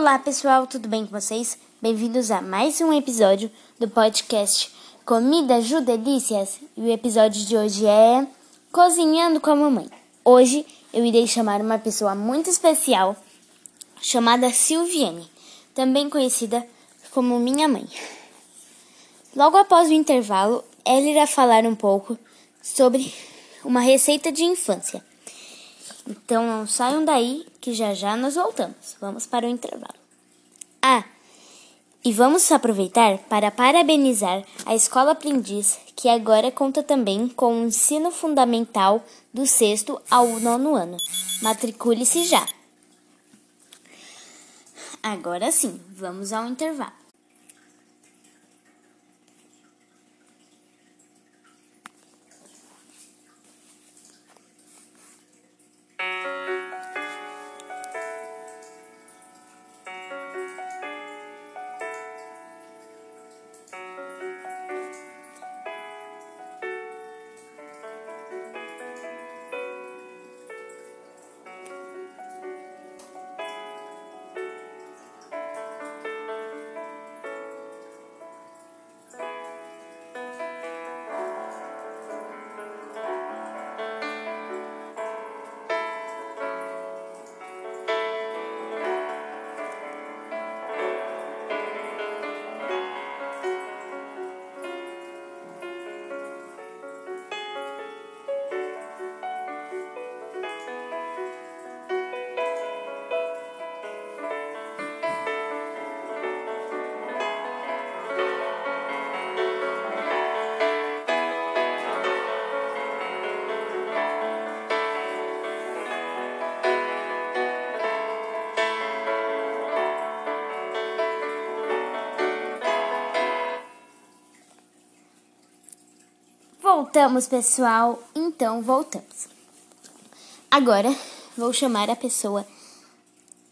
Olá pessoal, tudo bem com vocês? Bem-vindos a mais um episódio do podcast Comida Ju Delícias e o episódio de hoje é Cozinhando com a Mamãe. Hoje eu irei chamar uma pessoa muito especial chamada Silviane, também conhecida como minha mãe. Logo após o intervalo, ela irá falar um pouco sobre uma receita de infância. Então não saiam daí que já já nós voltamos. Vamos para o intervalo. Ah, e vamos aproveitar para parabenizar a Escola Aprendiz, que agora conta também com o ensino fundamental do sexto ao nono ano. Matricule-se já! Agora sim, vamos ao intervalo. Voltamos, pessoal. Então, voltamos. Agora, vou chamar a pessoa,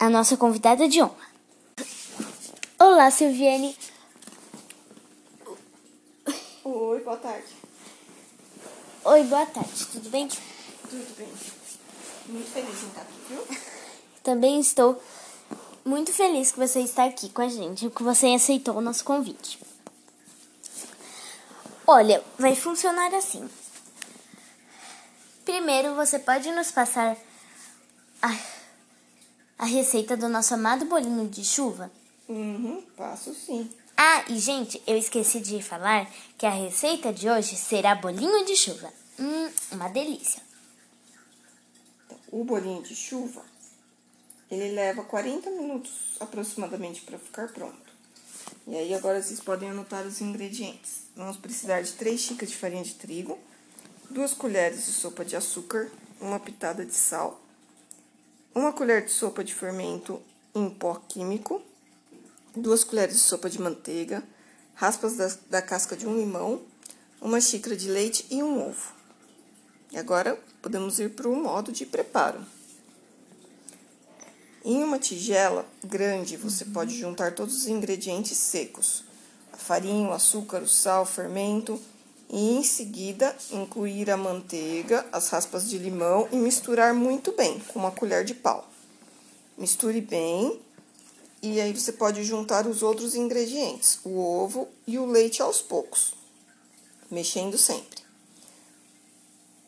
a nossa convidada de honra. Olá, Silviane. Oi, boa tarde. Oi, boa tarde. Tudo bem? Tudo bem. Muito feliz em estar aqui, viu? Também estou muito feliz que você está aqui com a gente, que você aceitou o nosso convite. Olha, vai funcionar assim. Primeiro, você pode nos passar a, a receita do nosso amado bolinho de chuva? Uhum, passo sim. Ah, e gente, eu esqueci de falar que a receita de hoje será bolinho de chuva. Hum, uma delícia. Então, o bolinho de chuva, ele leva 40 minutos aproximadamente para ficar pronto. E aí agora vocês podem anotar os ingredientes. Vamos precisar de 3 xícaras de farinha de trigo, 2 colheres de sopa de açúcar, uma pitada de sal, uma colher de sopa de fermento em pó químico, 2 colheres de sopa de manteiga, raspas da, da casca de um limão, uma xícara de leite e um ovo. E agora podemos ir para o modo de preparo. Em uma tigela grande, você pode juntar todos os ingredientes secos: a farinha, o açúcar, o sal, o fermento, e em seguida incluir a manteiga, as raspas de limão e misturar muito bem com uma colher de pau. Misture bem e aí você pode juntar os outros ingredientes, o ovo e o leite aos poucos, mexendo sempre.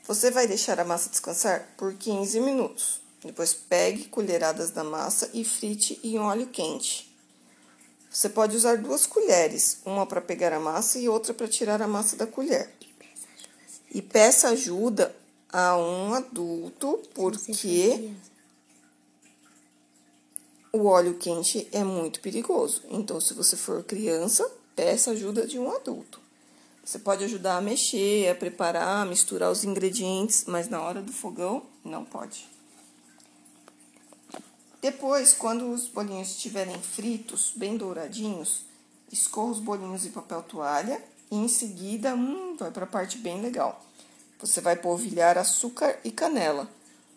Você vai deixar a massa descansar por 15 minutos. Depois pegue colheradas da massa e frite em óleo quente. Você pode usar duas colheres, uma para pegar a massa e outra para tirar a massa da colher. E peça ajuda a um adulto, porque o óleo quente é muito perigoso. Então, se você for criança, peça ajuda de um adulto. Você pode ajudar a mexer, a preparar, a misturar os ingredientes, mas na hora do fogão, não pode. Depois, quando os bolinhos estiverem fritos, bem douradinhos, escorra os bolinhos em papel toalha e em seguida, hum, vai para a parte bem legal. Você vai polvilhar açúcar e canela.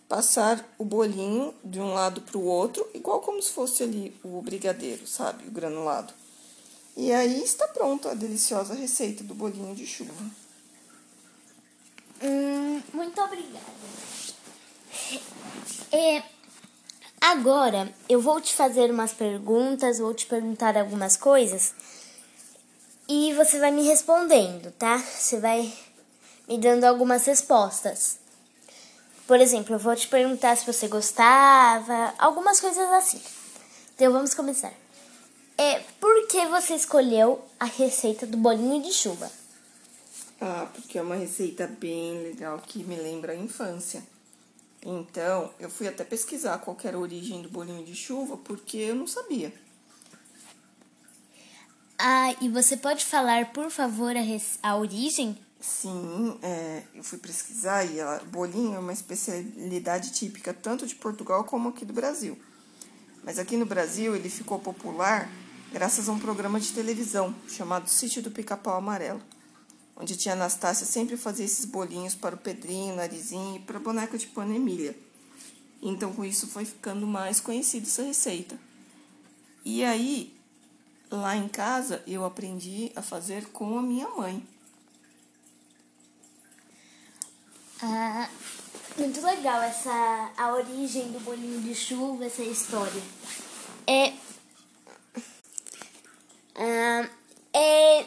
Passar o bolinho de um lado para o outro, igual como se fosse ali o brigadeiro, sabe? O granulado. E aí está pronta a deliciosa receita do bolinho de chuva. Hum, muito obrigada. É, Agora eu vou te fazer umas perguntas, vou te perguntar algumas coisas e você vai me respondendo, tá? Você vai me dando algumas respostas. Por exemplo, eu vou te perguntar se você gostava, algumas coisas assim. Então vamos começar. É, por que você escolheu a receita do bolinho de chuva? Ah, porque é uma receita bem legal que me lembra a infância. Então, eu fui até pesquisar qual era a origem do bolinho de chuva, porque eu não sabia. Ah, e você pode falar, por favor, a, a origem? Sim, é, eu fui pesquisar e ela, bolinho é uma especialidade típica tanto de Portugal como aqui do Brasil. Mas aqui no Brasil ele ficou popular graças a um programa de televisão chamado Sítio do Pica-Pau Amarelo, onde a tia Anastácia sempre fazia esses bolinhos para o Pedrinho, Narizinho e para a boneca de pano Emília. Então com isso foi ficando mais conhecida essa receita. E aí, lá em casa, eu aprendi a fazer com a minha mãe. Ah, muito legal essa a origem do bolinho de chuva, essa história. É, ah, é,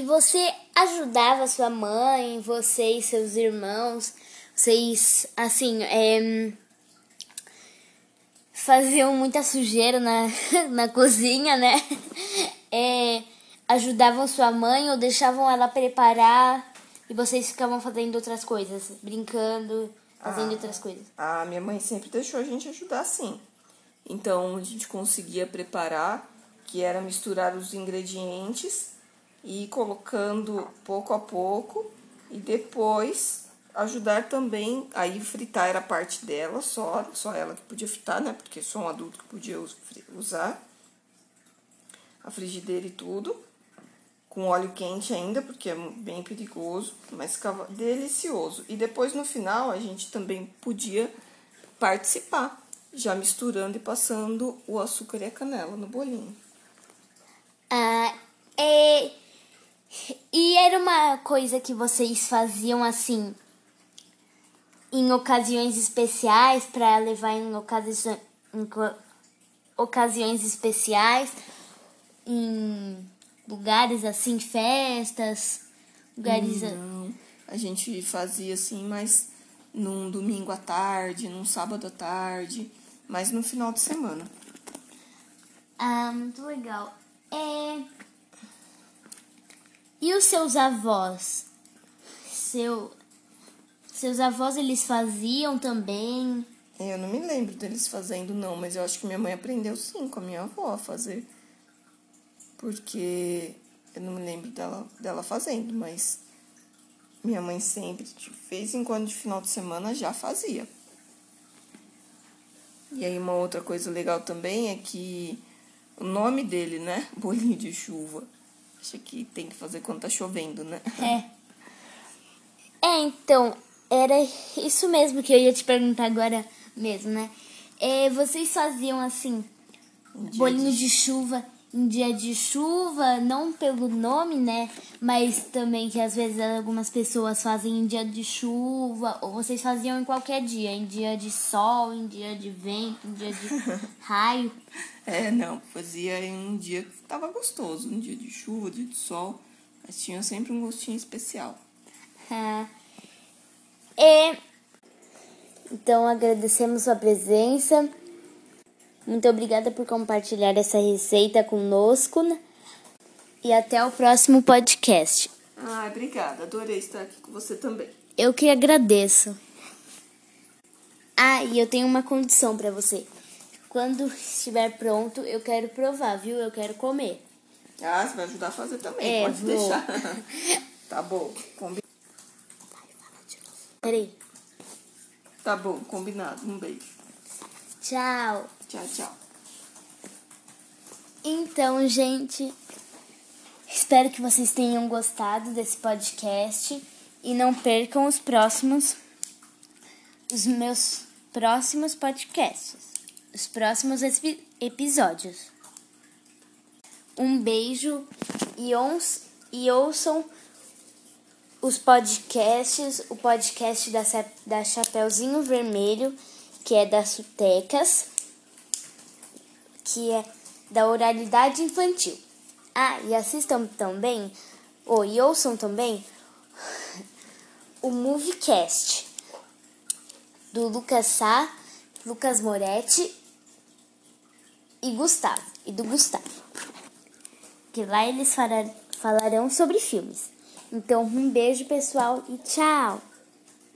ah, e você ajudava sua mãe, você e seus irmãos, vocês assim, é, faziam muita sujeira na, na cozinha, né? É, ajudavam sua mãe ou deixavam ela preparar e vocês ficavam fazendo outras coisas, brincando, fazendo ah, outras coisas? A minha mãe sempre deixou a gente ajudar sim. Então a gente conseguia preparar, que era misturar os ingredientes e colocando pouco a pouco e depois ajudar também aí fritar era parte dela só só ela que podia fritar né porque só um adulto que podia usar a frigideira e tudo com óleo quente ainda, porque é bem perigoso, mas ficava delicioso. E depois no final a gente também podia participar, já misturando e passando o açúcar e a canela no bolinho. Ah. Era uma coisa que vocês faziam assim em ocasiões especiais para levar em ocasiões, em ocasiões especiais em lugares assim, festas, lugares. Não, a gente fazia assim, mas num domingo à tarde, num sábado à tarde, mas no final de semana. Ah, muito legal. É... E os seus avós? Seu... Seus avós, eles faziam também? Eu não me lembro deles fazendo, não, mas eu acho que minha mãe aprendeu sim com a minha avó a fazer porque eu não me lembro dela, dela fazendo, mas minha mãe sempre, de vez em quando de final de semana, já fazia. E aí uma outra coisa legal também é que o nome dele, né? Bolinho de chuva. Acho que tem que fazer quando tá chovendo, né? É. É, então, era isso mesmo que eu ia te perguntar agora mesmo, né? É, vocês faziam assim, um bolinho de... de chuva em dia de chuva, não pelo nome, né? Mas também que às vezes algumas pessoas fazem em dia de chuva, ou vocês faziam em qualquer dia, em dia de sol, em dia de vento, em dia de raio. É, não, fazia em um dia que estava gostoso, um dia de chuva, dia de sol, mas tinha sempre um gostinho especial. É. E então agradecemos sua presença. Muito obrigada por compartilhar essa receita conosco e até o próximo podcast. Ah, obrigada. Adorei estar aqui com você também. Eu que agradeço. Ah, e eu tenho uma condição para você. Quando estiver pronto, eu quero provar, viu? Eu quero comer. Ah, você vai ajudar a fazer também. É, Pode vou. deixar. tá bom. Combinado. Peraí. Tá bom, combinado. Um beijo. Tchau. Tchau, tchau. Então, gente, espero que vocês tenham gostado desse podcast e não percam os próximos os meus próximos podcasts, os próximos episódios. Um beijo e, ons, e ouçam os podcasts, o podcast da, da Chapeuzinho Vermelho, que é das Sutecas, que é da oralidade infantil. Ah, e assistam também, ou e ouçam também, o Moviecast, do Lucas Sá, Lucas Moretti e Gustavo, e do Gustavo. Que lá eles falarão sobre filmes. Então, um beijo, pessoal, e tchau!